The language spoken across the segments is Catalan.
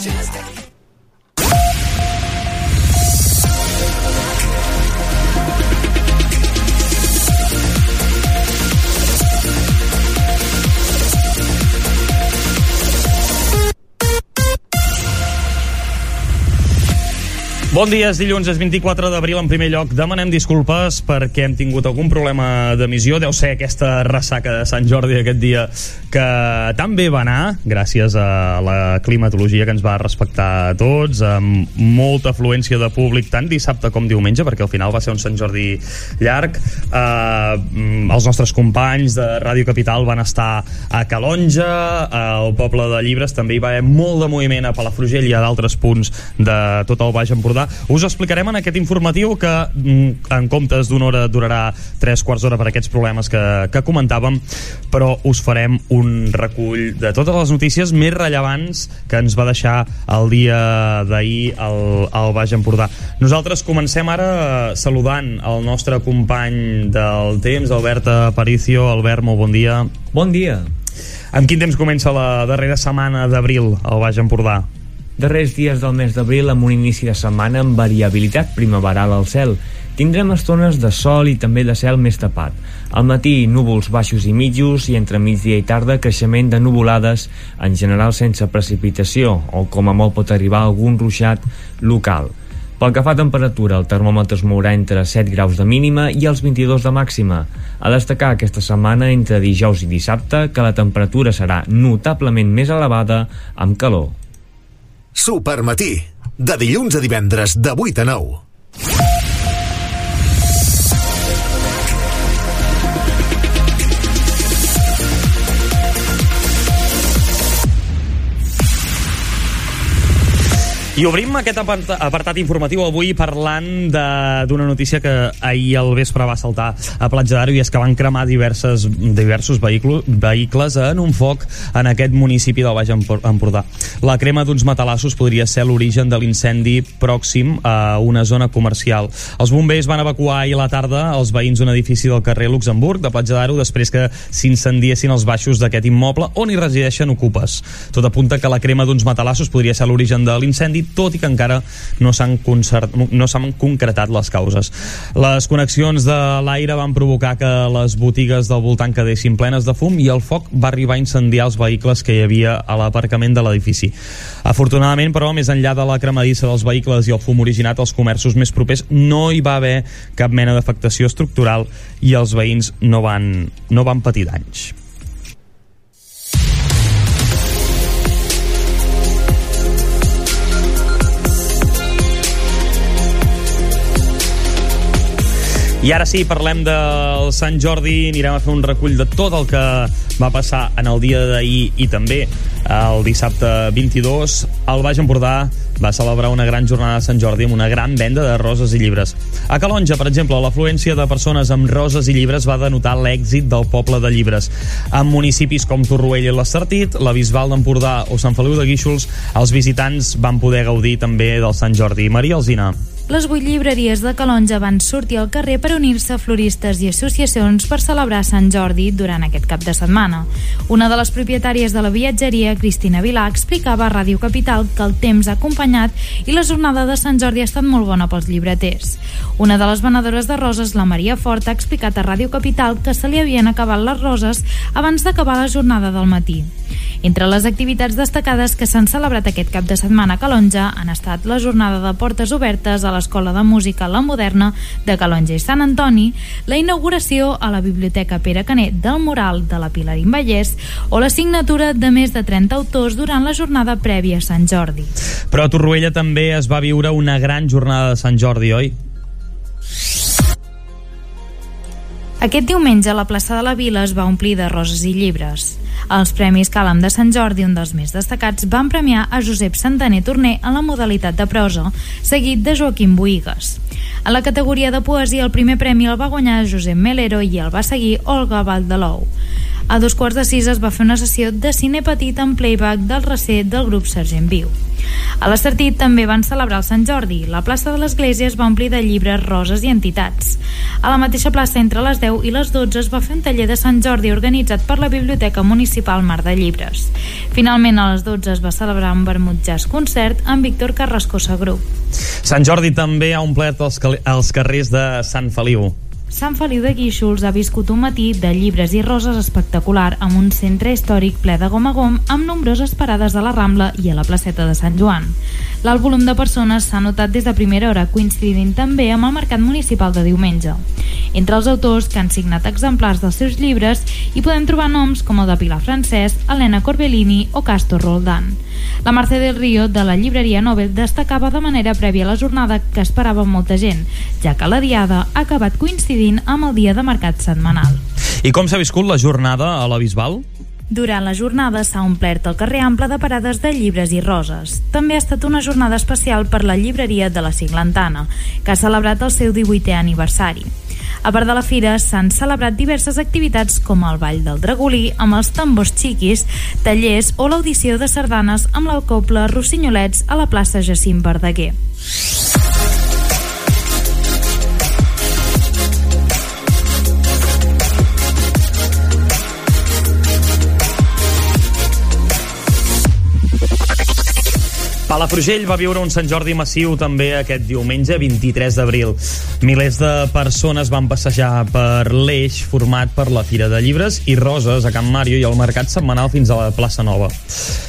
Just Bon dia, és dilluns, és 24 d'abril. En primer lloc, demanem disculpes perquè hem tingut algun problema d'emissió. Deu ser aquesta ressaca de Sant Jordi aquest dia que tan bé va anar, gràcies a la climatologia que ens va respectar a tots, amb molta afluència de públic tant dissabte com diumenge, perquè al final va ser un Sant Jordi llarg. Uh, els nostres companys de Ràdio Capital van estar a Calonja, al poble de Llibres també hi va haver molt de moviment a Palafrugell i a d'altres punts de tot el Baix Empordà. Us explicarem en aquest informatiu que mm, en comptes d'una hora durarà tres quarts d'hora per aquests problemes que, que comentàvem, però us farem un recull de totes les notícies més rellevants que ens va deixar el dia d'ahir al, al Baix Empordà. Nosaltres comencem ara saludant el nostre company del temps, Albert Aparicio. Albert, molt bon dia. Bon dia. Amb quin temps comença la darrera setmana d'abril al Baix Empordà? Darrers dies del mes d'abril amb un inici de setmana amb variabilitat primaveral al cel. Tindrem estones de sol i també de cel més tapat. Al matí, núvols baixos i mitjos i entre migdia i tarda creixement de nuvolades, en general sense precipitació, o com a molt pot arribar algun ruixat local. Pel que fa a temperatura, el termòmetre es mourà entre 7 graus de mínima i els 22 de màxima. A destacar aquesta setmana entre dijous i dissabte que la temperatura serà notablement més elevada amb calor. Supermatí, de dilluns a divendres de 8 a 9. I obrim aquest apartat informatiu avui parlant d'una notícia que ahir al vespre va saltar a Platja d'Aro i és que van cremar diverses, diversos vehicles, vehicles en un foc en aquest municipi del Baix Empordà. La crema d'uns matalassos podria ser l'origen de l'incendi pròxim a una zona comercial. Els bombers van evacuar ahir a la tarda els veïns d'un edifici del carrer Luxemburg de Platja d'Aro després que s'incendiessin els baixos d'aquest immoble on hi resideixen ocupes. Tot apunta que la crema d'uns matalassos podria ser l'origen de l'incendi tot i que encara no s'han no concretat les causes. Les connexions de l'aire van provocar que les botigues del voltant quedessin plenes de fum i el foc va arribar a incendiar els vehicles que hi havia a l'aparcament de l'edifici. Afortunadament, però, més enllà de la cremadissa dels vehicles i el fum originat als comerços més propers, no hi va haver cap mena d'afectació estructural i els veïns no van, no van patir danys. I ara sí, parlem del Sant Jordi, anirem a fer un recull de tot el que va passar en el dia d'ahir i també el dissabte 22. El Baix Empordà va celebrar una gran jornada de Sant Jordi amb una gran venda de roses i llibres. A Calonja, per exemple, l'afluència de persones amb roses i llibres va denotar l'èxit del poble de llibres. En municipis com Torroella i l'Estartit, la Bisbal d'Empordà o Sant Feliu de Guíxols, els visitants van poder gaudir també del Sant Jordi. Maria Alzina les vuit llibreries de Calonja van sortir al carrer per unir-se a floristes i associacions per celebrar Sant Jordi durant aquest cap de setmana. Una de les propietàries de la viatgeria, Cristina Vilà, explicava a Ràdio Capital que el temps ha acompanyat i la jornada de Sant Jordi ha estat molt bona pels llibreters. Una de les venedores de roses, la Maria Fort, ha explicat a Ràdio Capital que se li havien acabat les roses abans d'acabar la jornada del matí. Entre les activitats destacades que s'han celebrat aquest cap de setmana a Calonja han estat la jornada de portes obertes a l'Escola de Música La Moderna de Calonja i Sant Antoni, la inauguració a la Biblioteca Pere Canet del Mural de la Pilarín Vallès o la signatura de més de 30 autors durant la jornada prèvia a Sant Jordi. Però a Torroella també es va viure una gran jornada de Sant Jordi, oi? Aquest diumenge la plaça de la Vila es va omplir de roses i llibres. Els Premis Càlam de Sant Jordi, un dels més destacats, van premiar a Josep Santaner Torner en la modalitat de prosa, seguit de Joaquim Boigues. A la categoria de poesia, el primer premi el va guanyar Josep Melero i el va seguir Olga Valdelou. A dos quarts de sis es va fer una sessió de cine petit en playback del recet del grup Sergent Viu. A l'Estartit també van celebrar el Sant Jordi. La plaça de l'Església es va omplir de llibres, roses i entitats. A la mateixa plaça, entre les 10 i les 12, es va fer un taller de Sant Jordi organitzat per la Biblioteca Municipal Mar de Llibres. Finalment, a les 12 es va celebrar un vermut jazz concert amb Víctor Carrascosa Grup. Sant Jordi també ha omplert els, els carrers de Sant Feliu. Sant Feliu de Guíxols ha viscut un matí de llibres i roses espectacular amb un centre històric ple de gom a gom amb nombroses parades a la Rambla i a la placeta de Sant Joan. L'alt volum de persones s'ha notat des de primera hora coincidint també amb el mercat municipal de diumenge. Entre els autors que han signat exemplars dels seus llibres hi podem trobar noms com el de Pilar Francesc, Helena Corbellini o Castor Roldán. La Mercè del Río, de la llibreria Nobel, destacava de manera prèvia la jornada que esperava molta gent, ja que la diada ha acabat coincidint amb el dia de mercat setmanal. I com s'ha viscut la jornada a la Bisbal? Durant la jornada s'ha omplert el carrer ample de parades de llibres i roses. També ha estat una jornada especial per la llibreria de la Ciglantana, que ha celebrat el seu 18è aniversari. A part de la fira, s'han celebrat diverses activitats com el Ball del Dragolí amb els tambors xiquis, tallers o l'audició de sardanes amb la copla Rossinyolets a la plaça Jacint Verdaguer. Palafrugell va viure un Sant Jordi massiu també aquest diumenge 23 d'abril. Milers de persones van passejar per l'eix format per la Fira de Llibres i Roses a Can Màrio i el mercat setmanal fins a la plaça Nova.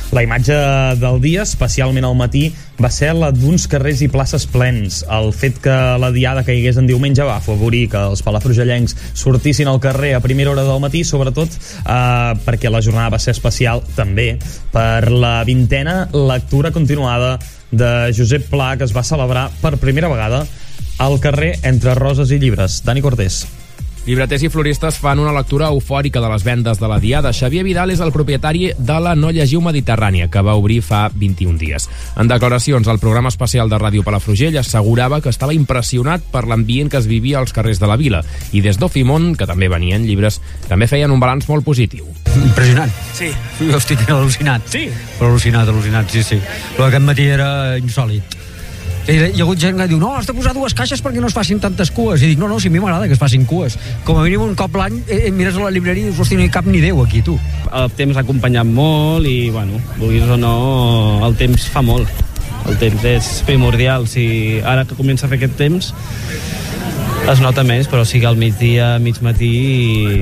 La imatge del dia, especialment al matí, va ser la d'uns carrers i places plens. El fet que la diada caigués en diumenge va afavorir que els palafrugellencs sortissin al carrer a primera hora del matí, sobretot eh, perquè la jornada va ser especial també per la vintena lectura continuada de Josep Pla que es va celebrar per primera vegada al carrer entre roses i llibres. Dani Cortés. Llibreters i floristes fan una lectura eufòrica de les vendes de la Diada. Xavier Vidal és el propietari de la No Llegiu Mediterrània, que va obrir fa 21 dies. En declaracions al programa especial de Ràdio Palafrugell assegurava que estava impressionat per l'ambient que es vivia als carrers de la vila. I des d'Ofimont, que també venien llibres, també feien un balanç molt positiu. Impressionant. Sí. Jo estic al·lucinat. Sí? Però al·lucinat, al·lucinat, sí, sí. Però aquest matí era insòlid. Hi ha, hagut gent que diu, no, has de posar dues caixes perquè no es facin tantes cues. I dic, no, no, si a mi m'agrada que es facin cues. Com a mínim un cop l'any eh, eh, mires a la llibreria i dius, hòstia, no hi cap ni Déu aquí, tu. El temps ha acompanyat molt i, bueno, vulguis o no, el temps fa molt. El temps és primordial. Si ara que comença a fer aquest temps, es nota més, però sí que al migdia, mig matí...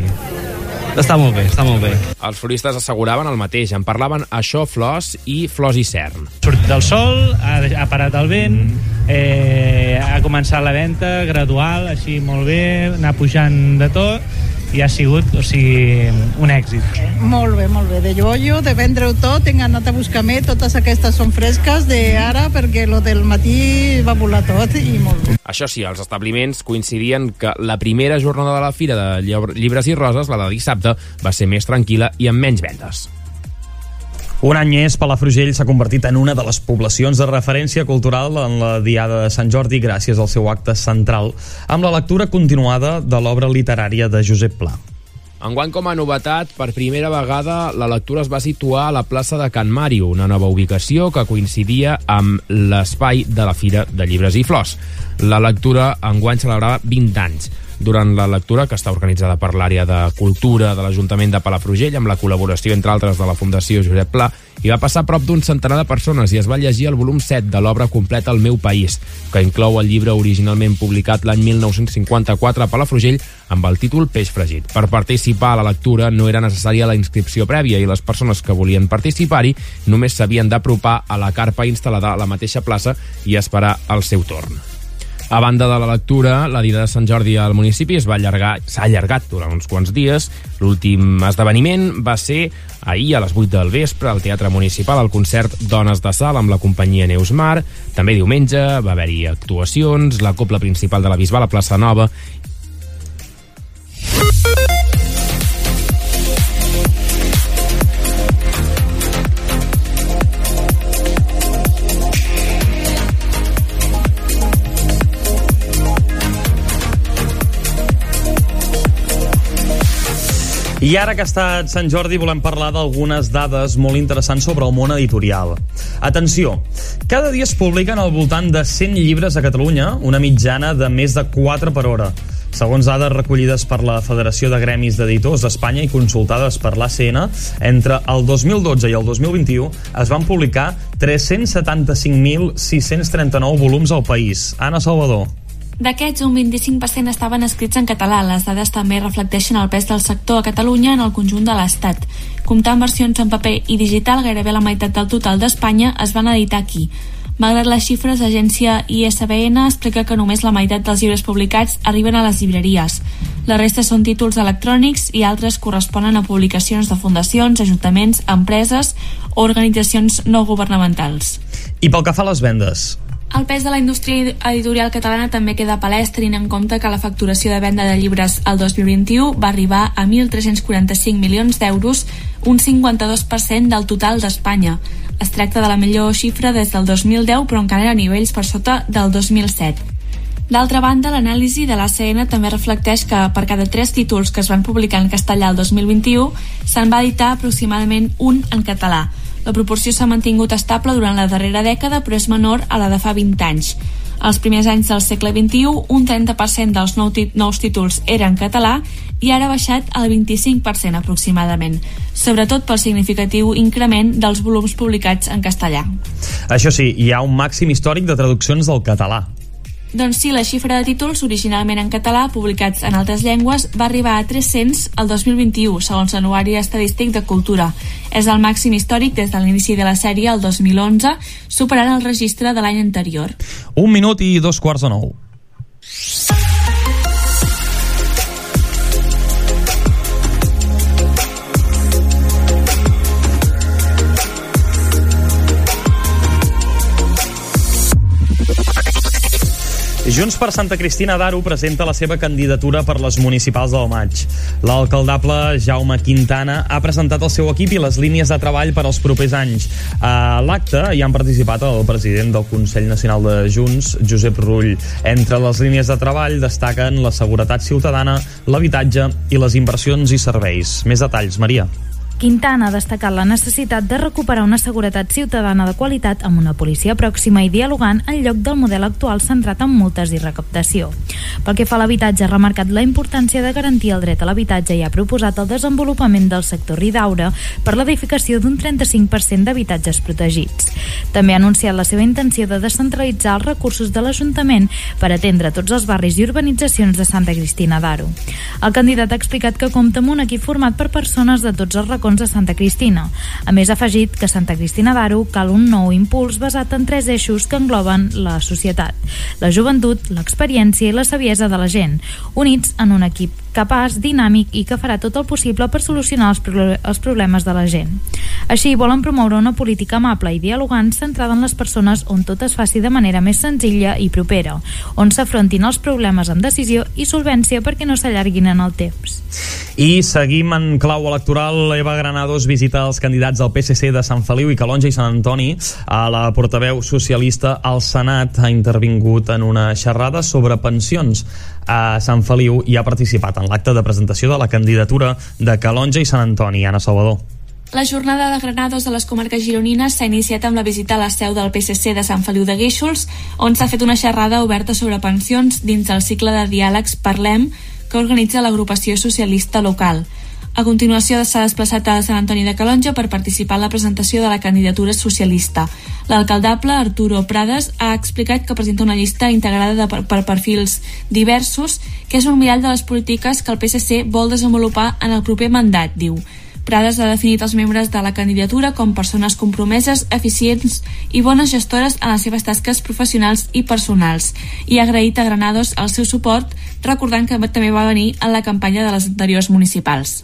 Està molt bé, està molt bé. Els floristes asseguraven el mateix, en parlaven això flors i flors i cern. Surt del sol, ha, ha parat el vent, eh, ha començat la venda gradual, així molt bé, anar pujant de tot, i ha sigut, o sigui, un èxit. Molt bé, molt bé. De joio, de vendre-ho tot, tinc anat a buscar més, totes aquestes són fresques d'ara perquè lo del matí va volar tot i molt bé. Això sí, els establiments coincidien que la primera jornada de la Fira de Llibres i Roses, la de dissabte, va ser més tranquil·la i amb menys vendes. Un any més, Palafrugell s'ha convertit en una de les poblacions de referència cultural en la Diada de Sant Jordi gràcies al seu acte central, amb la lectura continuada de l'obra literària de Josep Pla. Enguany, com a novetat, per primera vegada la lectura es va situar a la plaça de Can Màrio, una nova ubicació que coincidia amb l'espai de la Fira de Llibres i Flors. La lectura enguany celebrava 20 anys durant la lectura que està organitzada per l'àrea de cultura de l'Ajuntament de Palafrugell amb la col·laboració, entre altres, de la Fundació Josep Pla i va passar prop d'un centenar de persones i es va llegir el volum 7 de l'obra completa El meu país, que inclou el llibre originalment publicat l'any 1954 a Palafrugell amb el títol Peix fregit. Per participar a la lectura no era necessària la inscripció prèvia i les persones que volien participar-hi només s'havien d'apropar a la carpa instal·lada a la mateixa plaça i esperar el seu torn. A banda de la lectura, la Dida de Sant Jordi al municipi es va allargar, s'ha allargat durant uns quants dies. L'últim esdeveniment va ser ahir a les 8 del vespre al Teatre Municipal el concert Dones de Sal amb la companyia Neus Mar. També diumenge va haver-hi actuacions, la copla principal de la Bisbal a Plaça Nova I ara que ha estat Sant Jordi volem parlar d'algunes dades molt interessants sobre el món editorial. Atenció, cada dia es publiquen al voltant de 100 llibres a Catalunya, una mitjana de més de 4 per hora. Segons dades recollides per la Federació de Gremis d'Editors d'Espanya i consultades per l'ACN, entre el 2012 i el 2021 es van publicar 375.639 volums al país. Anna Salvador. D'aquests, un 25% estaven escrits en català. Les dades també reflecteixen el pes del sector a Catalunya en el conjunt de l'Estat. Comptant versions en paper i digital, gairebé la meitat del total d'Espanya es van editar aquí. Malgrat les xifres, l'agència ISBN explica que només la meitat dels llibres publicats arriben a les llibreries. La resta són títols electrònics i altres corresponen a publicacions de fundacions, ajuntaments, empreses o organitzacions no governamentals. I pel que fa a les vendes, el pes de la indústria editorial catalana també queda palès tenint en compte que la facturació de venda de llibres al 2021 va arribar a 1.345 milions d'euros, un 52% del total d'Espanya. Es tracta de la millor xifra des del 2010, però encara a nivells per sota del 2007. D'altra banda, l'anàlisi de l'ACN també reflecteix que per cada tres títols que es van publicar en castellà el 2021 se'n va editar aproximadament un en català. La proporció s'ha mantingut estable durant la darrera dècada, però és menor a la de fa 20 anys. Als primers anys del segle XXI, un 30% dels nou nous títols eren en català i ara ha baixat al 25% aproximadament, sobretot pel significatiu increment dels volums publicats en castellà. Això sí, hi ha un màxim històric de traduccions del català. Doncs sí, la xifra de títols originalment en català publicats en altres llengües va arribar a 300 el 2021, segons l'Anuari Estadístic de Cultura. És el màxim històric des de l'inici de la sèrie el 2011, superant el registre de l'any anterior. Un minut i dos quarts de nou. Junts per Santa Cristina d'Aro presenta la seva candidatura per les municipals del maig. L'alcaldable Jaume Quintana ha presentat el seu equip i les línies de treball per als propers anys. A l'acte hi han participat el president del Consell Nacional de Junts, Josep Rull. Entre les línies de treball destaquen la seguretat ciutadana, l'habitatge i les inversions i serveis. Més detalls, Maria. Quintana ha destacat la necessitat de recuperar una seguretat ciutadana de qualitat amb una policia pròxima i dialogant en lloc del model actual centrat en multes i recaptació. Pel que fa a l'habitatge, ha remarcat la importància de garantir el dret a l'habitatge i ha proposat el desenvolupament del sector Ridaura per l'edificació d'un 35% d'habitatges protegits. També ha anunciat la seva intenció de descentralitzar els recursos de l'Ajuntament per atendre tots els barris i urbanitzacions de Santa Cristina d'Aro. El candidat ha explicat que compta amb un equip format per persones de tots els racons racons de Santa Cristina. A més, ha afegit que Santa Cristina d'Aro cal un nou impuls basat en tres eixos que engloben la societat, la joventut, l'experiència i la saviesa de la gent, units en un equip capaç, dinàmic i que farà tot el possible per solucionar els, pro els problemes de la gent. Així, volen promoure una política amable i dialogant centrada en les persones on tot es faci de manera més senzilla i propera, on s'afrontin els problemes amb decisió i solvència perquè no s'allarguin en el temps. I seguim en clau electoral. Eva Granados visita els candidats del PSC de Sant Feliu i Calonja i Sant Antoni. A la portaveu socialista al Senat ha intervingut en una xerrada sobre pensions a Sant Feliu i ha participat en l'acte de presentació de la candidatura de Calonja i Sant Antoni. Anna Salvador. La jornada de Granados de les comarques gironines s'ha iniciat amb la visita a la seu del PSC de Sant Feliu de Guíxols, on s'ha fet una xerrada oberta sobre pensions dins del cicle de diàlegs Parlem que organitza l'agrupació socialista local. A continuació s'ha desplaçat a Sant Antoni de Calonja per participar en la presentació de la candidatura socialista. L'alcaldable, Arturo Prades, ha explicat que presenta una llista integrada de, per, per perfils diversos, que és un mirall de les polítiques que el PSC vol desenvolupar en el proper mandat, diu. Prades ha definit els membres de la candidatura com persones compromeses, eficients i bones gestores en les seves tasques professionals i personals i ha agraït a Granados el seu suport, recordant que també va venir en la campanya de les anteriors municipals.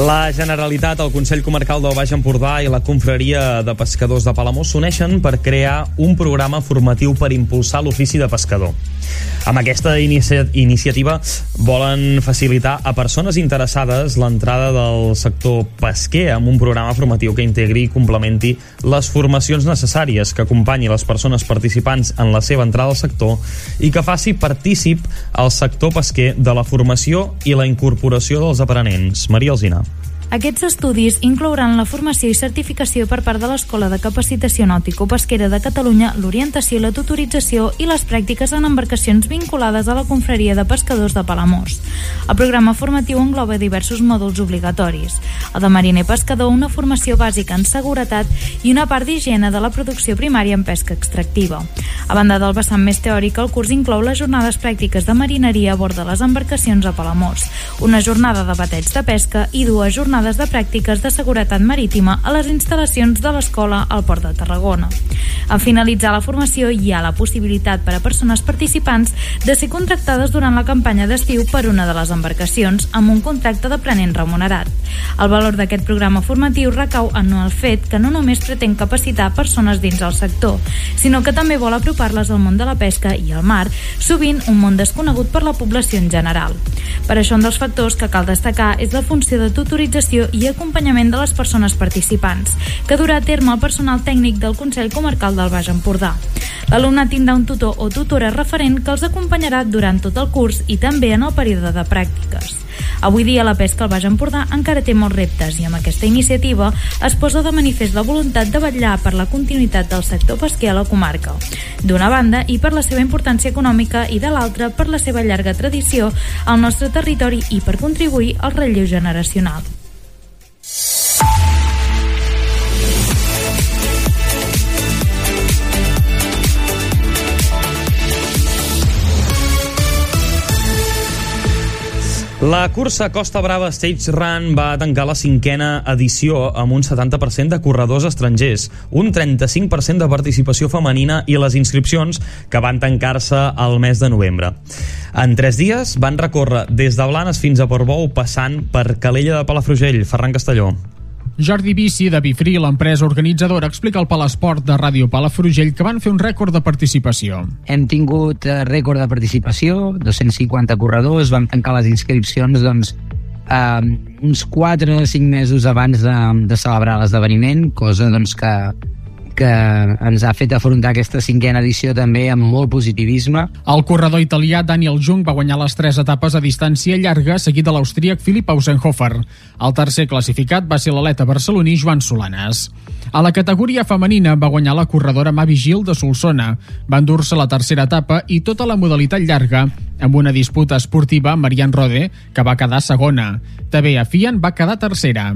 La Generalitat, el Consell Comarcal del Baix Empordà i la Confraria de Pescadors de Palamós s'uneixen per crear un programa formatiu per impulsar l'ofici de pescador. Amb aquesta inicia iniciativa volen facilitar a persones interessades l'entrada del sector pesquer amb un programa formatiu que integri i complementi les formacions necessàries que acompanyi les persones participants en la seva entrada al sector i que faci partícip al sector pesquer de la formació i la incorporació dels aprenents. Maria Alzina. Aquests estudis inclouran la formació i certificació per part de l'Escola de Capacitació Nàutico-Pesquera de Catalunya, l'orientació la tutorització i les pràctiques en embarcacions vinculades a la confraria de pescadors de Palamós. El programa formatiu engloba diversos mòduls obligatoris. El de mariner pescador, una formació bàsica en seguretat i una part d'higiene de la producció primària en pesca extractiva. A banda del vessant més teòric, el curs inclou les jornades pràctiques de marineria a bord de les embarcacions a Palamós, una jornada de bateig de pesca i dues jornades jornades de pràctiques de seguretat marítima a les instal·lacions de l'escola al Port de Tarragona. En finalitzar la formació hi ha la possibilitat per a persones participants de ser contractades durant la campanya d'estiu per una de les embarcacions amb un contracte d'aprenent remunerat. El valor d'aquest programa formatiu recau en el fet que no només pretén capacitar persones dins el sector, sinó que també vol apropar-les al món de la pesca i al mar, sovint un món desconegut per la població en general. Per això un dels factors que cal destacar és la funció de tutorització formació i acompanyament de les persones participants, que durà a terme el personal tècnic del Consell Comarcal del Baix Empordà. L'alumnat tindrà un tutor o tutora referent que els acompanyarà durant tot el curs i també en el període de pràctiques. Avui dia la pesca al Baix Empordà encara té molts reptes i amb aquesta iniciativa es posa de manifest la voluntat de vetllar per la continuïtat del sector pesquer a la comarca. D'una banda, i per la seva importància econòmica i de l'altra, per la seva llarga tradició al nostre territori i per contribuir al relleu generacional. La cursa Costa Brava Stage Run va tancar la cinquena edició amb un 70% de corredors estrangers, un 35% de participació femenina i les inscripcions que van tancar-se al mes de novembre. En tres dies van recórrer des de Blanes fins a Portbou passant per Calella de Palafrugell, Ferran Castelló. Jordi Bici, de Bifri, l'empresa organitzadora, explica al Palesport de Ràdio Palafrugell que van fer un rècord de participació. Hem tingut eh, rècord de participació, 250 corredors, vam tancar les inscripcions doncs, eh, uns 4 o 5 mesos abans de, de celebrar l'esdeveniment, cosa doncs, que que ens ha fet afrontar aquesta cinquena edició també amb molt positivisme. El corredor italià Daniel Jung va guanyar les tres etapes a distància llarga, seguit de l'austríac Philip Ausenhofer. El tercer classificat va ser l'aleta barceloní Joan Solanes. A la categoria femenina va guanyar la corredora Mavi Gil de Solsona. Va endur-se la tercera etapa i tota la modalitat llarga, amb una disputa esportiva Marian Rode, que va quedar segona. També a Fian va quedar tercera.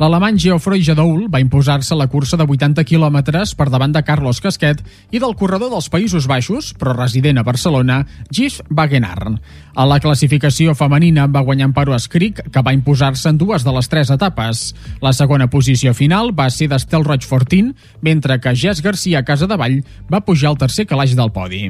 L'alemany Geoffroy Jadoul va imposar-se la cursa de 80 quilòmetres per davant de Carlos Casquet i del corredor dels Països Baixos, però resident a Barcelona, Gif Wagenaar. A la classificació femenina va guanyar Amparo Escric, que va imposar-se en dues de les tres etapes. La segona posició final va ser d'Estel Roig Fortín, mentre que Jess Garcia Casadevall va pujar al tercer calaix del podi.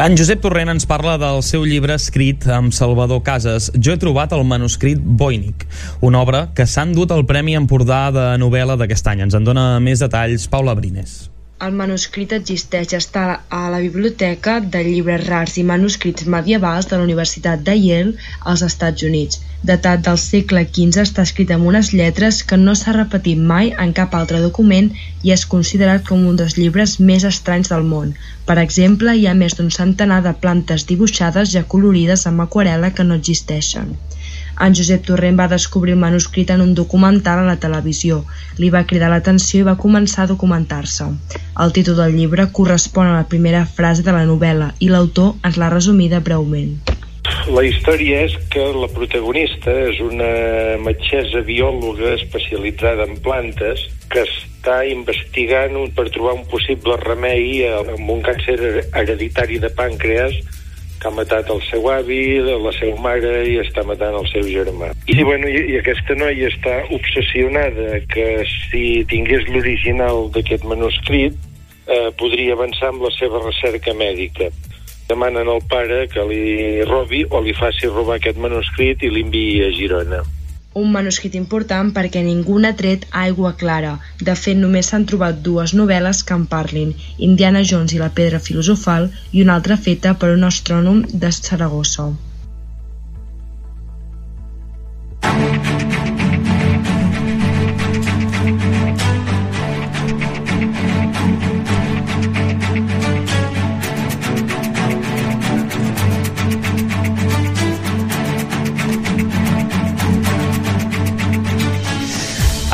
En Josep Torrent ens parla del seu llibre escrit amb Salvador Casas. Jo he trobat el manuscrit Voynich, una obra que s'ha endut el Premi Empordà de novel·la d'aquest any. Ens en dona més detalls Paula Brines. El manuscrit existeix, està a la Biblioteca de Llibres Rars i Manuscrits Medievals de la Universitat de Yale als Estats Units. Datat del segle XV, està escrit amb unes lletres que no s'ha repetit mai en cap altre document i és considerat com un dels llibres més estranys del món. Per exemple, hi ha més d'un centenar de plantes dibuixades ja colorides amb aquarela que no existeixen. En Josep Torrent va descobrir el manuscrit en un documental a la televisió. Li va cridar l'atenció i va començar a documentar-se. El títol del llibre correspon a la primera frase de la novel·la i l'autor ens l'ha resumida breument. La història és que la protagonista és una metgessa biòloga especialitzada en plantes que està investigant per trobar un possible remei amb un càncer hereditari de pàncreas que ha matat el seu avi, la seva mare i està matant el seu germà. I, bueno, i, i aquesta noia està obsessionada que si tingués l'original d'aquest manuscrit eh, podria avançar amb la seva recerca mèdica. Demanen al pare que li robi o li faci robar aquest manuscrit i l'enviï a Girona. Un manuscrit important perquè ningú n'ha tret aigua clara. De fet, només s'han trobat dues novel·les que en parlin, Indiana Jones i la pedra filosofal i una altra feta per un astrònom de Saragossa.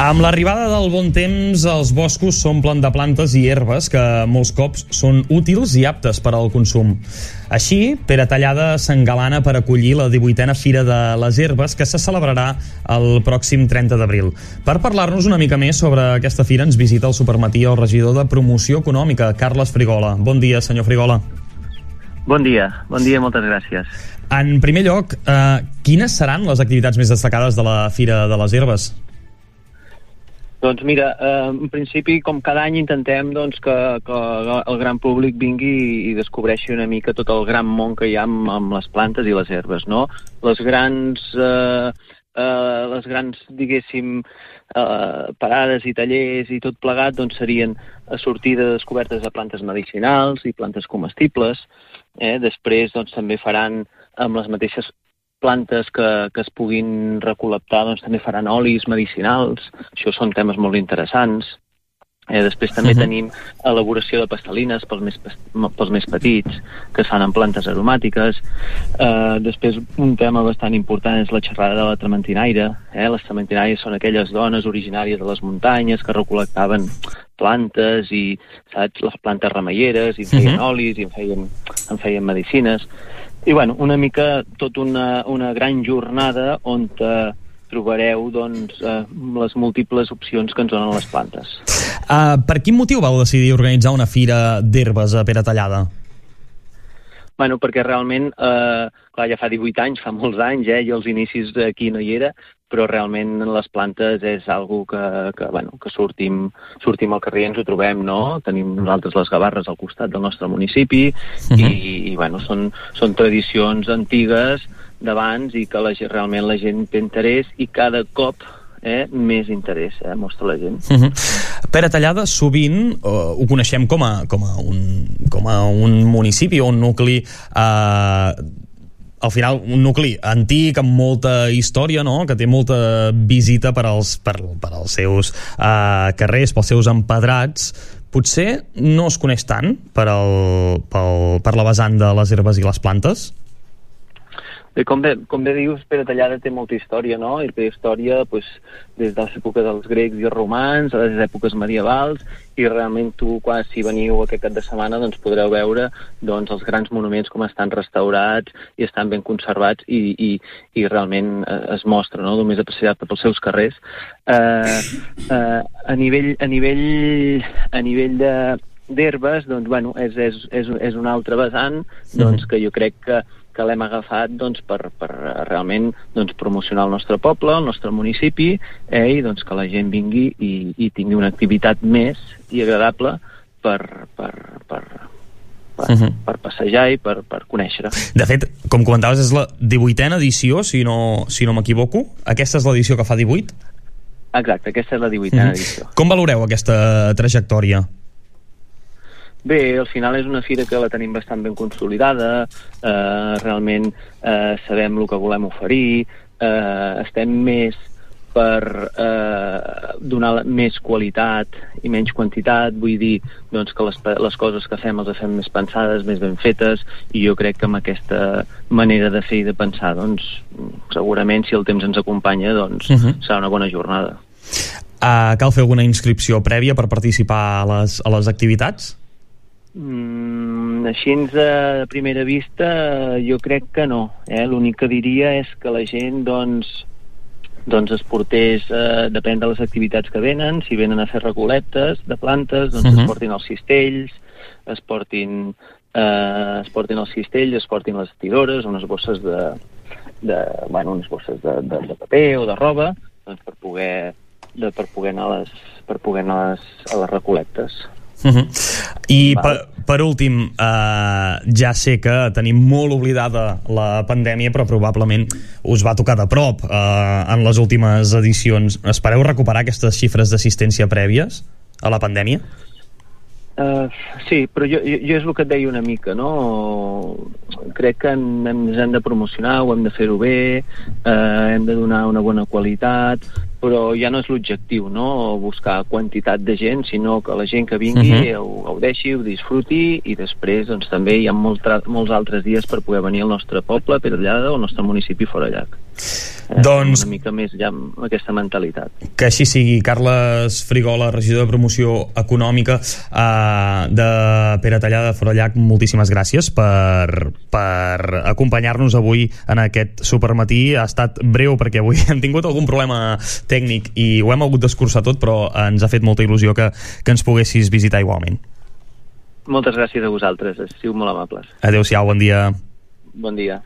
Amb l'arribada del bon temps, els boscos s'omplen de plantes i herbes que molts cops són útils i aptes per al consum. Així, Pere Tallada s'engalana per acollir la 18a Fira de les Herbes que se celebrarà el pròxim 30 d'abril. Per parlar-nos una mica més sobre aquesta fira ens visita el supermatí el regidor de Promoció Econòmica, Carles Frigola. Bon dia, senyor Frigola. Bon dia, bon dia, moltes gràcies. En primer lloc, eh, quines seran les activitats més destacades de la Fira de les Herbes? Doncs mira, eh, en principi, com cada any, intentem doncs, que, que el gran públic vingui i descobreixi una mica tot el gran món que hi ha amb, amb les plantes i les herbes, no? Les grans, eh, eh, les grans diguéssim, eh, parades i tallers i tot plegat doncs, serien de descobertes de plantes medicinals i plantes comestibles. Eh? Després doncs, també faran amb les mateixes plantes que, que es puguin recol·lectar doncs, també faran olis medicinals, això són temes molt interessants. Eh, després també uh -huh. tenim elaboració de pastelines pels més, pels més petits, que es fan en plantes aromàtiques. Eh, després un tema bastant important és la xerrada de la trementinaire. Eh? Les trementinaires són aquelles dones originàries de les muntanyes que recol·lectaven plantes i saps, les plantes remeieres i en feien uh -huh. olis i en feien, en feien medicines. I bueno, una mica tot una, una gran jornada on eh, trobareu doncs, eh, les múltiples opcions que ens donen les plantes. Uh, per quin motiu vau decidir organitzar una fira d'herbes a Pere Tallada? Bueno, perquè realment, eh, clar, ja fa 18 anys, fa molts anys, eh, jo als inicis aquí no hi era, però realment les plantes és algo que, que, bueno, que sortim, sortim al carrer i ens ho trobem, no? Tenim nosaltres les gavarres al costat del nostre municipi uh -huh. i, i bueno, són, són tradicions antigues d'abans i que la, realment la gent té interès i cada cop eh, més interès, eh, mostra la gent. Uh -huh. Pere Tallada, sovint uh, ho coneixem com a, com, a un, com a un municipi o un nucli eh, al final un nucli antic amb molta història, no? que té molta visita per als, per, per als seus uh, carrers, pels seus empedrats, potser no es coneix tant per, el, pel, per la vessant de les herbes i les plantes? Bé, com, bé, com bé dius, Pere Tallada té molta història, no? I té història pues, des de l'època dels grecs i els romans, a les èpoques medievals, i realment tu, quan si veniu aquest cap de setmana, doncs podreu veure doncs, els grans monuments com estan restaurats i estan ben conservats i, i, i realment eh, es mostra, no?, només apreciat pels seus carrers. Eh, eh, a nivell, a nivell, a nivell de, d'herbes, doncs, bueno, és, és, és, és un altre vessant doncs, que jo crec que, que l'hem agafat doncs, per, per realment doncs, promocionar el nostre poble, el nostre municipi, eh, i doncs, que la gent vingui i, i tingui una activitat més i agradable per, per, per, per, uh -huh. per passejar i per, per conèixer. De fet, com comentaves, és la 18a edició, si no, si no m'equivoco. Aquesta és l'edició que fa 18? Exacte, aquesta és la 18a uh -huh. edició. Com valoreu aquesta trajectòria? Bé, al final és una fira que la tenim bastant ben consolidada, eh, realment eh, sabem el que volem oferir, eh, estem més per eh, donar més qualitat i menys quantitat, vull dir doncs, que les, les coses que fem les fem més pensades, més ben fetes, i jo crec que amb aquesta manera de fer i de pensar, doncs, segurament si el temps ens acompanya, doncs, uh -huh. serà una bona jornada. Uh, cal fer alguna inscripció prèvia per participar a les, a les activitats? Mm, així a primera vista jo crec que no. Eh? L'únic que diria és que la gent doncs, doncs es portés, eh, depèn de les activitats que venen, si venen a fer recoletes de plantes, doncs uh -huh. es portin els cistells, es portin, eh, es portin els cistells, es portin les tirores, unes bosses de, de bueno, unes bosses de, de, de paper o de roba, doncs per poder, de, per poder anar a les, per poder anar a les, a les recolectes. Uh -huh. I per, per últim, eh, ja sé que tenim molt oblidada la pandèmia, però probablement us va tocar de prop eh, en les últimes edicions. Espereu recuperar aquestes xifres d'assistència prèvies a la pandèmia? Uh, sí, però jo, jo, jo és el que et deia una mica, no? Crec que hem, ens hem de promocionar, ho hem de fer-ho bé, uh, hem de donar una bona qualitat, però ja no és l'objectiu, no? Buscar quantitat de gent, sinó que la gent que vingui uh -huh. ho gaudeixi, ho disfruti i després doncs, també hi ha molt molts altres dies per poder venir al nostre poble, Perellada, o al nostre municipi Forallac. Eh, doncs... Una mica més ja amb aquesta mentalitat. Que així sigui. Carles Frigola, regidor de promoció econòmica eh, de Pere Tallada de Forallac, moltíssimes gràcies per, per acompanyar-nos avui en aquest supermatí. Ha estat breu perquè avui hem tingut algun problema tècnic i ho hem hagut d'escurçar tot, però ens ha fet molta il·lusió que, que ens poguessis visitar igualment. Moltes gràcies a vosaltres, heu sigut molt amables. Adéu-siau, bon dia. Bon dia.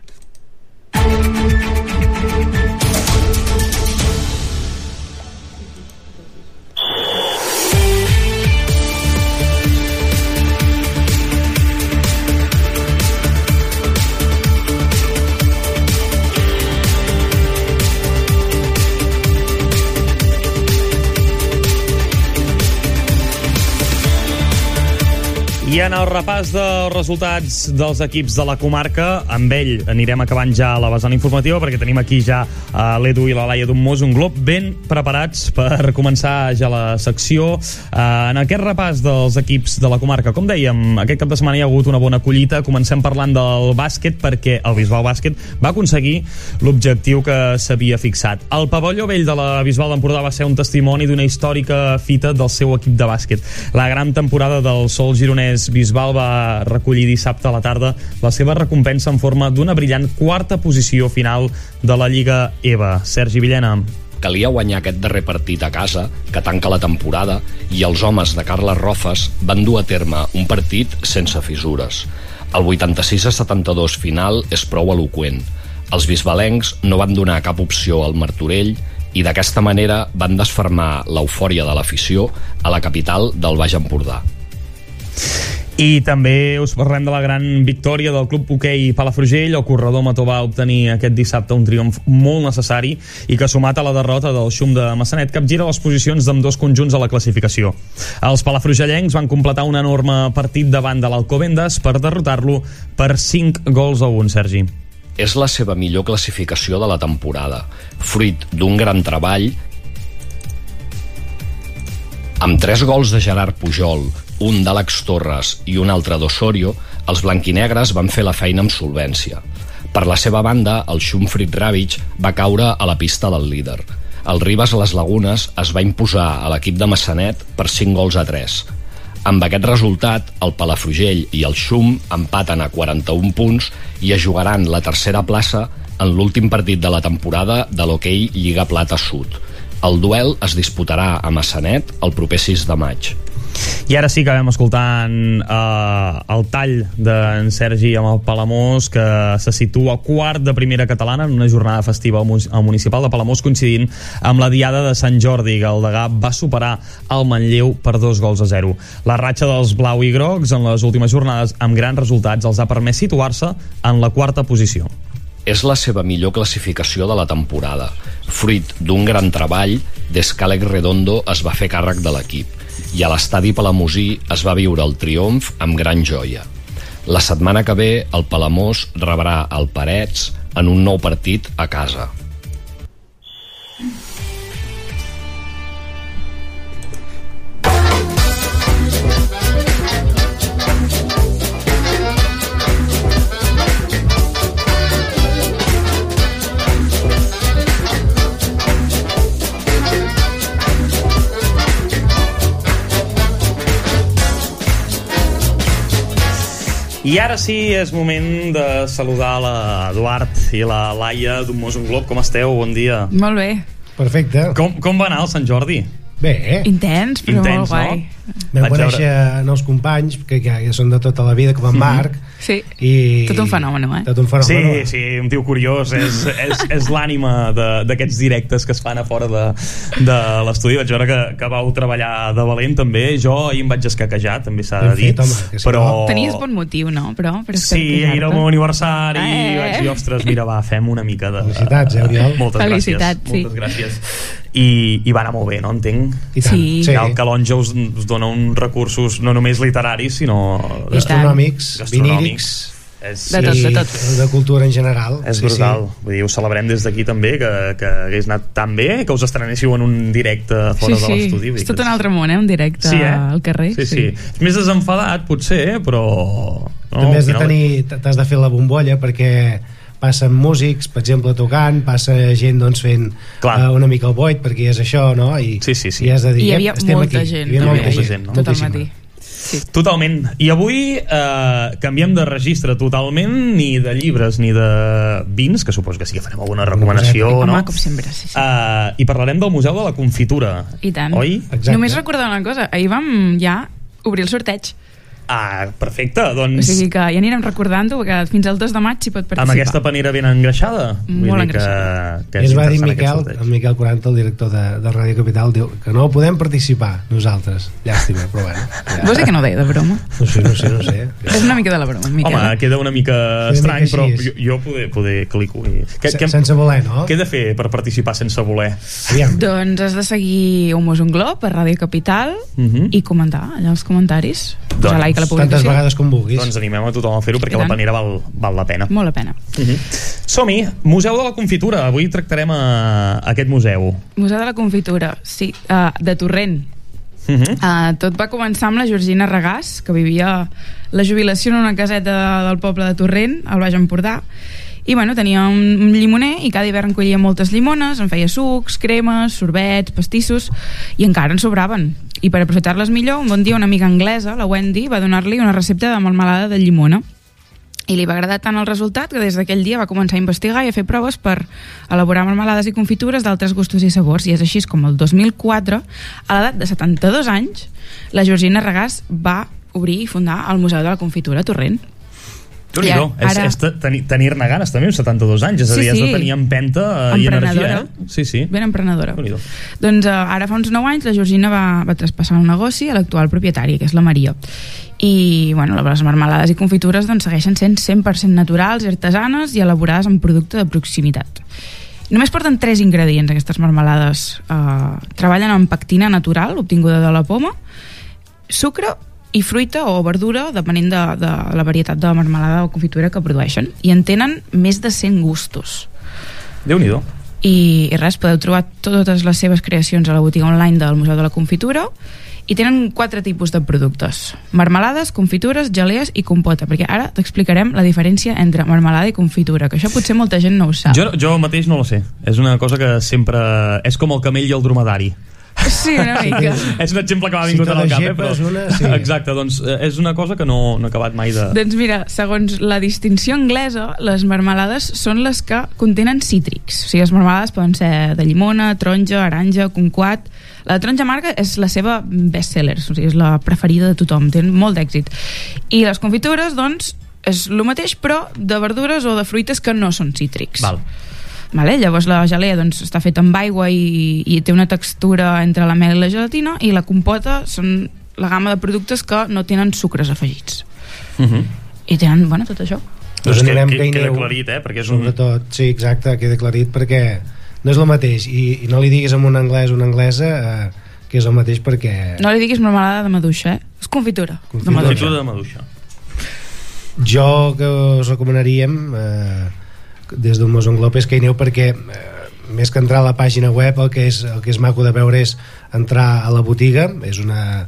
En el repàs dels resultats dels equips de la comarca, amb ell anirem acabant ja la vessant informativa perquè tenim aquí ja uh, l'Edu i la Laia d'un Mos, un glob ben preparats per començar ja la secció. Uh, en aquest repàs dels equips de la comarca, com dèiem, aquest cap de setmana hi ha hagut una bona collita. Comencem parlant del bàsquet perquè el Bisbal Bàsquet va aconseguir l'objectiu que s'havia fixat. El pavelló vell de la Bisbal d'Empordà va ser un testimoni d'una històrica fita del seu equip de bàsquet. La gran temporada del Sol Gironès Bisbal va recollir dissabte a la tarda la seva recompensa en forma d'una brillant quarta posició final de la Lliga EVA. Sergi Villena. Calia guanyar aquest darrer partit a casa, que tanca la temporada, i els homes de Carles Rofes van dur a terme un partit sense fissures. El 86 a 72 final és prou eloqüent. Els bisbalencs no van donar cap opció al Martorell i d'aquesta manera van desfermar l'eufòria de l'afició a la capital del Baix Empordà. I també us parlem de la gran victòria del Club Hoquei Palafrugell. El corredor Mató va obtenir aquest dissabte un triomf molt necessari i que sumat a la derrota del Xum de Massanet capgira les posicions d'amb dos conjunts a la classificació. Els palafrugellencs van completar un enorme partit davant de l'Alcobendas per derrotar-lo per 5 gols a 1, Sergi és la seva millor classificació de la temporada, fruit d'un gran treball amb tres gols de Gerard Pujol, un d'Àlex Torres i un altre d'Osorio, els blanquinegres van fer la feina amb solvència. Per la seva banda, el Schumfrit Ravic va caure a la pista del líder. El Ribas Les Lagunes es va imposar a l'equip de Massanet per 5 gols a 3. Amb aquest resultat, el Palafrugell i el Xum empaten a 41 punts i es jugaran la tercera plaça en l'últim partit de la temporada de l'hoquei Lliga Plata Sud. El duel es disputarà a Massanet el proper 6 de maig. I ara sí que vam escoltant eh, el tall d'en Sergi amb el Palamós que se situa quart de primera catalana en una jornada festiva al municipal de Palamós coincidint amb la diada de Sant Jordi que el Degà va superar el Manlleu per dos gols a zero. La ratxa dels blau i grocs en les últimes jornades amb grans resultats els ha permès situar-se en la quarta posició. És la seva millor classificació de la temporada, fruit d'un gran treball des que Redondo es va fer càrrec de l'equip i a l'estadi Palamosí es va viure el triomf amb gran joia. La setmana que ve el Palamós rebrà el Parets en un nou partit a casa. I ara sí, és moment de saludar l'Eduard i la Laia d'un Mos un Glob. Com esteu? Bon dia. Molt bé. Perfecte. Com, com va anar el Sant Jordi? Bé. Intens, però Intens, molt guai. Vam Vaig conèixer nous companys, que, que, que són de tota la vida, com en. Marc, Sí. i... Tot un fenomen, eh? Tot un fenomen. Sí, sí, un tio curiós, és, és, és l'ànima de- d'aquests directes que es fan a fora de, de l'estudi. Vaig veure que, que vau treballar de valent també. Jo ahir em vaig escaquejar, també s'ha de dir. fet, home, sí, però... Tenies bon motiu, no? Però, per Sí, era el meu aniversari Eh. i vaig dir, ostres, mira, va, fem una mica de... Felicitats, eh, Oriol? Moltes Felicitats, gràcies. sí. Moltes gràcies. I, I va anar molt bé, no? Entenc? I tant, Sí. sí. El Calonja us, us dona uns recursos no només literaris, sinó... de- Gastronòmics, gastronòmics. vinírics. És, De tot, de tot. De cultura en general. és sí, brutal. Vull dir, ho celebrem des d'aquí també, que, que hagués anat tan bé, que us estrenéssiu en un directe fora sí, de l'estudi. sí. Vull dir És tot un altre món, eh? Un directe Sí, eh? al carrer. Sí, sí. És més desenfadat, potser, eh? però... No, També has de al final- tenir, t'has de fer la bombolla perquè passen músics, per exemple, tocant, passa gent doncs, fent uh, una mica el boit, perquè és això, no? I, sí, sí, sí. I has de dir, I hi havia "Ep, estem molta aquí. gent, Hi havia també, molta gent, no? tot el matí. Totalment. I avui eh, canviem de registre totalment, ni de llibres ni de vins, que suposo que sí que farem alguna recomanació, Home, no? com sempre, sí, sí. Uh, I parlarem del Museu de la Confitura. I tant. Oi? Només recordar una cosa. Ahir vam ja obrir el sorteig. Ah, perfecte, O doncs... sigui que ja anirem recordant-ho, que fins al 2 de maig s'hi pot participar. amb aquesta panera ben engreixada? Molt Vull dir engreixada. Que, que I ens va dir Miquel, en Miquel 40, el director de, de Ràdio Capital, diu que no podem participar nosaltres. Llàstima, però bueno. Ja. Vols dir que no deia de broma? No sé, no sé, no sé. És una mica de la broma, Miquel. Home, queda una mica Queda estrany, mica però jo, jo poder, poder clico. I... Se- sense voler, no? Què he de fer per participar sense voler? Doncs has de seguir Humos un Glob a Ràdio Capital Mhm. i comentar allà els comentaris. Posar like a la tantes publicació. vegades com vulguis. Doncs animem a tothom a fer-ho perquè la panera val, val la pena. Molt la pena. Uh -huh. Som-hi, Museu de la Confitura. Avui tractarem a, aquest museu. Museu de la Confitura, sí, uh, de Torrent. Uh -huh. Uh, tot va començar amb la Georgina Regàs, que vivia la jubilació en una caseta del poble de Torrent, al Baix Empordà, i bueno, tenia un, llimoner i cada hivern collia moltes llimones, en feia sucs, cremes, sorbets, pastissos i encara en sobraven. I per aprofitar-les millor, un bon dia una amiga anglesa, la Wendy, va donar-li una recepta de melmelada de llimona. I li va agradar tant el resultat que des d'aquell dia va començar a investigar i a fer proves per elaborar marmelades i confitures d'altres gustos i sabors. I és així com el 2004 a l'edat de 72 anys la Georgina Regàs va obrir i fundar el Museu de la Confitura Torrent déu nhi és, ara- és tenir- tenir-ne ganes també amb 72 anys, és a Sí, dir, has de sí. tenir empenta eh, i energia. Eh? Sí, sí. ben emprenedora Déu-n'hi-do. Doncs uh, ara fa uns 9 anys la Georgina va, va traspassar el negoci a l'actual propietària, que és la Maria. I bueno, les marmelades i confitures doncs, segueixen sent 100% naturals artesanes i elaborades amb producte de proximitat. Només porten tres ingredients aquestes marmelades. Uh, treballen amb pectina natural, obtinguda de la poma, sucre i fruita o verdura, depenent de, de la varietat de marmelada o confitura que produeixen. I en tenen més de 100 gustos Déu-n'hi-do. i, i res, podeu trobar totes les seves creacions a la botiga online del Museu de la Confitura i tenen quatre tipus de productes marmelades, confitures, gelees i compota perquè ara t'explicarem la diferència entre marmelada i confitura, que això potser molta gent no ho sap Jo, jo mateix no la sé. És una cosa que sempre... És com el camell i el dromedari. Sí, una mica és un exemple que m'ha Si vingut te al la cap, eh? Però... una, sí. Exacte, doncs eh, és una cosa que no, no he acabat mai de... Doncs mira, segons la distinció anglesa, les marmelades són les que contenen cítrics. O sigui, les marmelades poden ser de llimona, taronja, aranja, conquat... La taronja amarga és la seva bestseller, o sigui, és la preferida de tothom, té molt d'èxit. I les confitures, doncs, és el mateix, però de verdures o de fruites que no són cítrics. Val. Vale? Llavors la gelea doncs, està feta amb aigua i, i té una textura entre la mel i la gelatina i la compota són la gamma de productes que no tenen sucres afegits. Uh -huh. I tenen, bueno, tot això. Doncs que, anirem que, queda aclarit, eh? Perquè és un... Sobretot, sí, exacte, queda aclarit perquè no és el mateix i, i no li diguis a un anglès o una anglesa eh, que és el mateix perquè No li diguis marmelada de maduixa, eh? És confitura, de Confitura. maduixa. Confitura de maduixa. jo que us recomanaríem eh, des d'un Moson Glob és que hi aneu perquè eh, més que entrar a la pàgina web el que és, el que és maco de veure és entrar a la botiga. És una,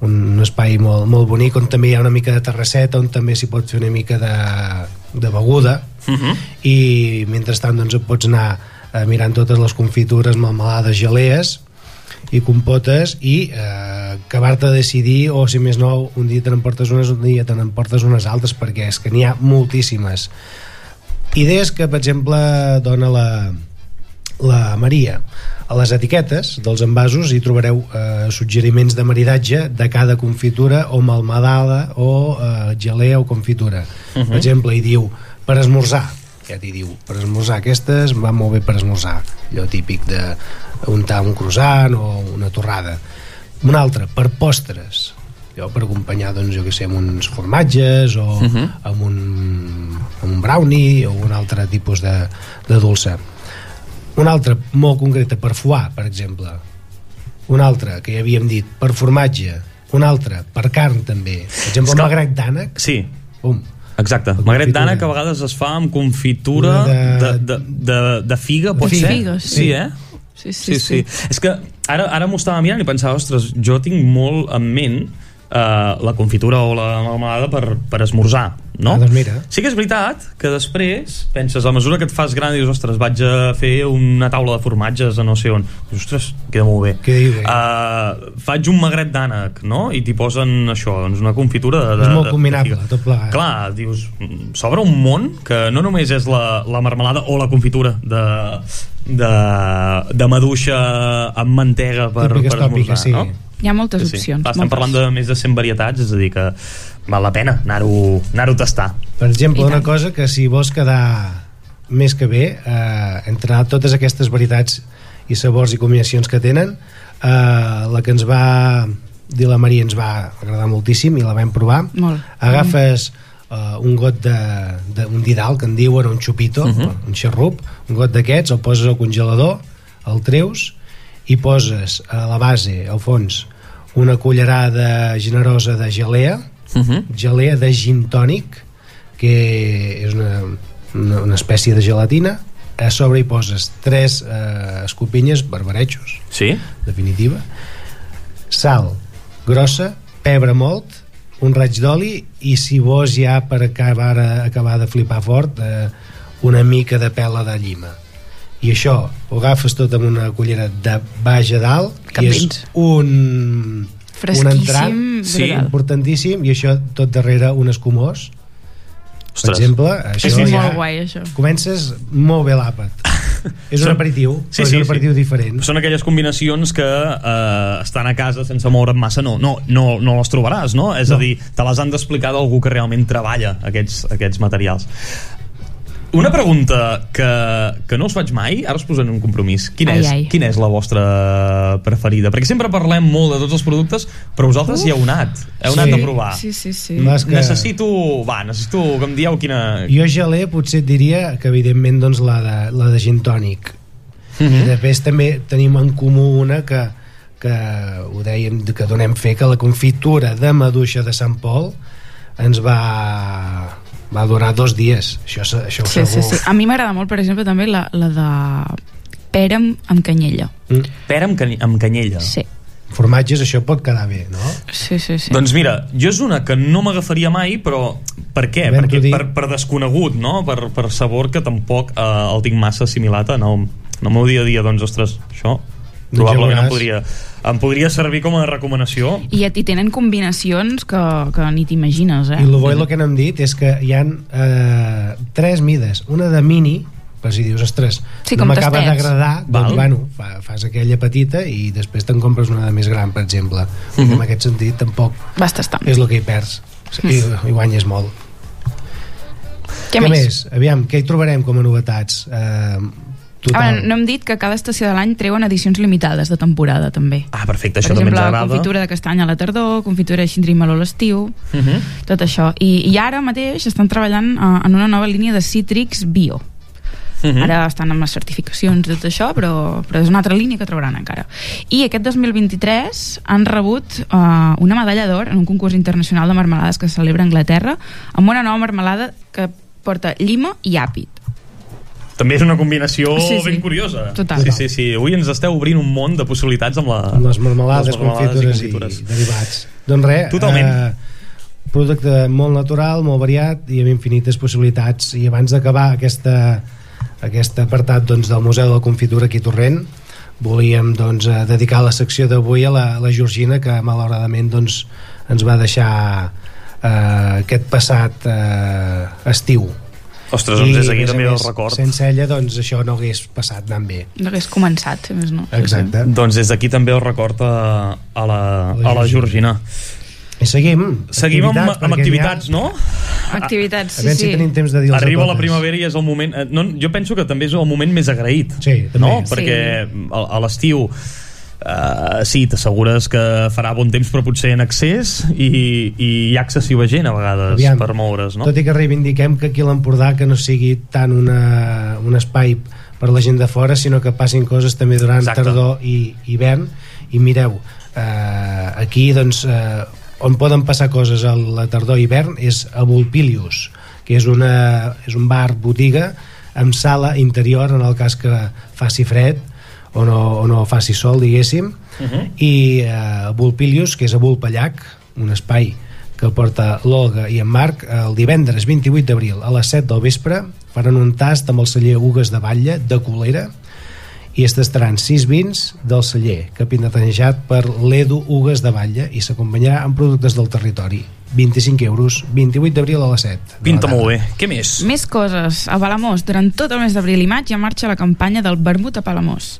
un, espai molt, molt bonic on també hi ha una mica de terrasseta on també s'hi pot fer una mica de, de beguda. Uh -huh. i mentrestant doncs pots anar eh, mirant totes les confitures, melmelades, gelees i compotes i eh, acabar-te de decidir o si més no un dia te n'emportes unes un dia te n'emportes unes altres perquè és que n'hi ha moltíssimes idees que per exemple dona la, la Maria. A les etiquetes dels envasos hi trobareu eh, suggeriments de maridatge de cada confitura o melmadada o eh, gelea o confitura. Uh Mhm. -huh. Per exemple, hi diu per esmorzar, ja t'hi diu, per esmorzar aquestes va molt bé per esmorzar, allò típic de untar un croissant o una torrada. Un altre, per postres, jo per acompanyar, doncs, jo què sé, amb uns formatges o uh Mhm. -huh. amb, un, amb un brownie o un altre tipus de, de dolça una altra molt concreta per foie, per exemple una altra que ja havíem dit per formatge, una altra per carn també, per exemple que- magret d'ànec Sí. Bum. Exacte. Magret d'ànec que a vegades es fa amb confitura de, De- de, de, de figa, pot De ser? figues, sí. sí. eh? Sí, sí, sí, sí. És que ara, ara m'ho estava mirant i pensava, ostres, jo tinc molt en ment uh, la confitura o la melmelada per, per esmorzar, no? Ah, doncs mira. Sí que és veritat que després penses, a mesura que et fas gran, dius, ostres, vaig a fer una taula de formatges a no sé on. Ostres, queda molt bé. Bé. Uh, faig un magret d'ànec, no? I t'hi posen això, doncs una confitura de... de és molt de- combinable, de tot plegat Clar, dius, s'obre un món que no només és la, la marmelada o la confitura de, de, de maduixa amb mantega per, Típiques per esmorzar, sí. no? Hi ha moltes Sí, sí. opcions. Clar, estem moltes. parlant de més de 100 varietats, és a dir que val la pena anar-ho anar a tastar. Per exemple, I una tant. cosa que si vols quedar més que bé, eh, entre totes aquestes varietats i sabors i combinacions que tenen, eh, la que ens va dir la Maria ens va agradar moltíssim i la vam provar. Molt. Agafes eh, un got de, de un didal, que en diuen, o un xupito, uh Mhm. -huh. un xarrup, un got d'aquests, el poses al congelador, el treus i poses a la base, al fons, una cullerada generosa de gelea, Uh -huh. gelea de gin tònic que és una, una, una espècie de gelatina a sobre hi poses tres eh, escopinyes, barbarejos Sí? definitiva sal grossa, pebre molt un raig d'oli i si vols ja per acabar, acabar de flipar fort eh, una mica de pela de llima i això ho agafes tot amb una cullera de baix a dalt Cap i és un un entrant Sí. importantíssim i això tot darrere un escumós per Ostres. exemple això És ja molt guai, això. comences molt bé l'àpat és un aperitiu Sí, però sí, és un aperitiu sí. diferent Són aquelles combinacions que eh, estan a casa sense moure't massa, no, no, no, no les trobaràs, no? És No. a dir, te les han d'explicar d'algú que realment treballa aquests, aquests materials. Una pregunta que, que no us faig mai, ara us posaré un compromís. Quina, Ai, és, ai. quina és la vostra preferida? Perquè sempre parlem molt de tots els productes, però vosaltres Uf. hi heu anat. Heu Sí. anat a provar. Sí, sí, sí. Va, és que- Necessito... Va, necessito que em dieu quina... jo gelé potser et diria que evidentment doncs, la, de, la de gin tònic Mhm. i després també tenim en comú una que, que ho dèiem que donem fer que la confitura de maduixa de Sant Pol ens va va durar dos dies això, això Sí, sí, segur sí. A mi m'agrada molt, per exemple, també la, la de pera amb, amb canyella. Mm. Pera amb, cany amb canyella. Sí, formatges això pot quedar bé no? sí, sí. sí. Doncs mira, jo és una que no m'agafaria mai, però per què? Vam Perquè, dir- per, per desconegut, no? Per, per sabor que tampoc eh, el tinc massa assimilat en el, en el meu dia a dia. Doncs, ostres, això Doncs probablement ja em podria, em podria servir com a recomanació. I, i tenen combinacions que, que ni t'imagines, eh? I el bo i el que n'hem dit és que hi han eh, tres mides. Una de mini, per si dius, ostres, Sí, no com m'acaba d'agradar, Val. doncs, bueno, fa, fas aquella petita i després te'n compres una de més gran, per exemple. Uh Mhm. -huh. En aquest sentit, tampoc Vas tastar. és el que hi perds. I, Mm. i guanyes molt. Què, més? Aviam, què hi trobarem com a novetats? Eh, total. veure, no hem dit que cada estació de l'any treuen edicions limitades de temporada, també. Ah, perfecte, Per això també exemple, ens agrada. confitura de castanya a la tardor, confitura de xindri i meló a l'estiu, Uh -huh. tot això. I, I ara mateix estan treballant uh, en una nova línia de cítrics bio. Uh -huh. Ara estan amb les certificacions i tot això, però, però és una altra línia que trobaran encara. I aquest 2023 han rebut uh, una medalla d'or en un concurs internacional de marmelades que se celebra a Anglaterra amb una nova marmelada que porta llima i àpid. També és una combinació Sí, sí. ben curiosa. Total. Sí, sí, sí. Avui ens esteu obrint un món de possibilitats amb, la, amb les marmelades, les marmelades confitures i, confitures. i derivats. Doncs res, Totalment. Eh, producte molt natural, molt variat i amb infinites possibilitats. I abans d'acabar aquesta, aquest apartat doncs, del Museu de la Confitura aquí a Torrent, volíem doncs, eh, dedicar la secció d'avui a la, a la Georgina, que malauradament doncs, ens va deixar eh, aquest passat eh, estiu. Ostres, doncs I, des d'aquí a més a també el record. Sense ella, doncs, això no hagués passat anant bé. No hagués començat, si més no. Exacte. Doncs des d'aquí també el record a, a, la, a la Georgina. I seguim. Seguim amb, Activitats, amb activitats, no? Activitats, A veure sí, si sí. tenim temps de a Arriba la primavera i és el moment... eh, No, jo penso que també és el moment més agraït. Sí, també. No? Sí. Perquè a, a l'estiu Uh, sí, t'assegures que farà bon temps però potser en excés i, i hi ha excessiva gent a vegades Aviam, per moure's, no? Tot i que reivindiquem que aquí a l'Empordà que no sigui tant una, un espai per la gent de fora, sinó que passin coses també durant Exacte. tardor i hivern. I mireu, eh, aquí doncs, eh, on poden passar coses a la tardor i hivern és a Volpilius, que és, una, és un bar botiga amb sala interior en el cas que faci fred o no, o no faci sol, diguéssim, Uh -huh. i eh, Volpilius, que és a Volpellac, un espai que el porta l'Olga i en Marc, el divendres 28 d'abril a les 7 del vespre faran un tast amb el celler Ugues de Batlle de Colera i es tastaran 6 vins del celler capitanejar per l'Edu Ugues de Batlle i s'acompanyarà amb productes del territori 25 euros, 28 d'abril a les 7 Pinta molt bé. Què més? Més coses. A Palamós, durant tot el mes d'abril i maig ja marxa la campanya del vermut a Palamós.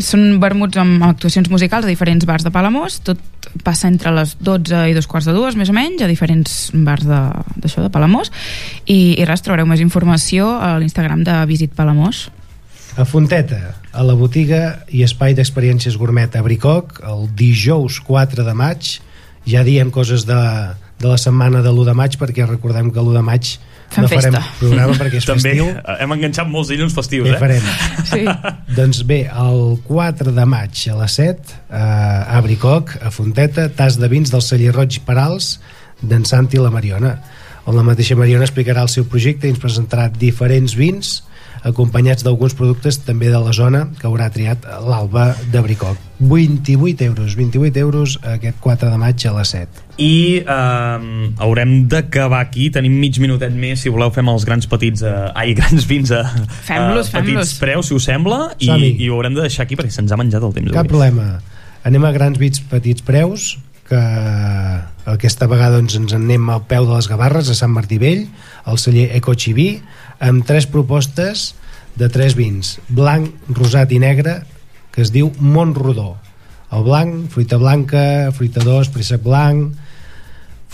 Són vermuts amb actuacions musicals a diferents bars de Palamós, tot passa entre les 12 i dos quarts de dues, més o menys, a diferents bars de- d'això, de, de Palamós, i, i res, trobareu més informació a l'Instagram de Visit Palamós. A Fonteta, a la botiga i espai d'experiències gourmet a Bricoc, el dijous 4 de maig, ja diem coses de, de la setmana de l'1 de maig, perquè recordem que l'1 de maig Fem no farem festa. programa perquè és També festiu. eh, hem enganxat molts dilluns festius, eh? farem? Sí. doncs bé, el 4 de maig a les 7 eh, a Bricoc, a Fonteta tas de vins del celler Roig Parals d'en Santi i la Mariona on la mateixa Mariona explicarà el seu projecte i ens presentarà diferents vins acompanyats d'alguns productes també de la zona que haurà triat l'Alba de Bricoc 28 euros 28 euros aquest 4 de maig a les 7 I eh, haurem d'acabar aquí. Tenim mig minutet més, si voleu fem els grans petits... Eh, ai, grans vins a, Fem-los, a petits fem-los. preus, si us sembla, i, i ho haurem de deixar aquí perquè se'ns ha menjat el temps Cap avui. problema. Anem a grans bits petits preus, que aquesta vegada doncs, ens en anem al peu de les Gavarres, a Sant Martí Vell, al celler Ecochiví, amb tres propostes de tres vins, blanc, rosat i negre, que es diu Montrodó. El blanc, fruita blanca, fruita d'os, préssec blanc,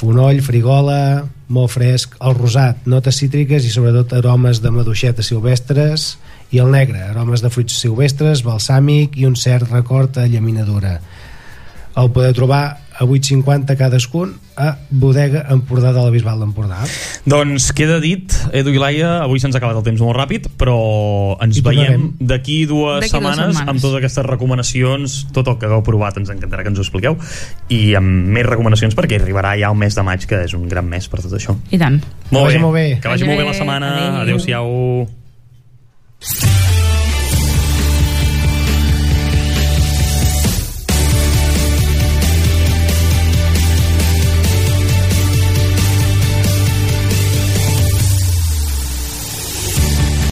fonoll, frigola, molt fresc, el rosat, notes cítriques i sobretot aromes de maduixetes silvestres i el negre, aromes de fruits silvestres, balsàmic i un cert record a llaminadura. El podeu trobar a 8,50 cadascun a Bodega Empordà de la Bisbal d'Empordà. Doncs queda dit, Edu i Laia, avui se'ns ha acabat el temps molt ràpid, però ens I veiem d'aquí dues, dues setmanes, setmanes. amb totes aquestes recomanacions, tot el que hagueu provat ens encantarà que ens ho expliqueu, i amb més recomanacions perquè arribarà ja el mes de maig, que és un gran mes per tot això. I tant. Molt vagi bé. molt bé. Que vagi molt bé la setmana. Adéu. Adéu-siau.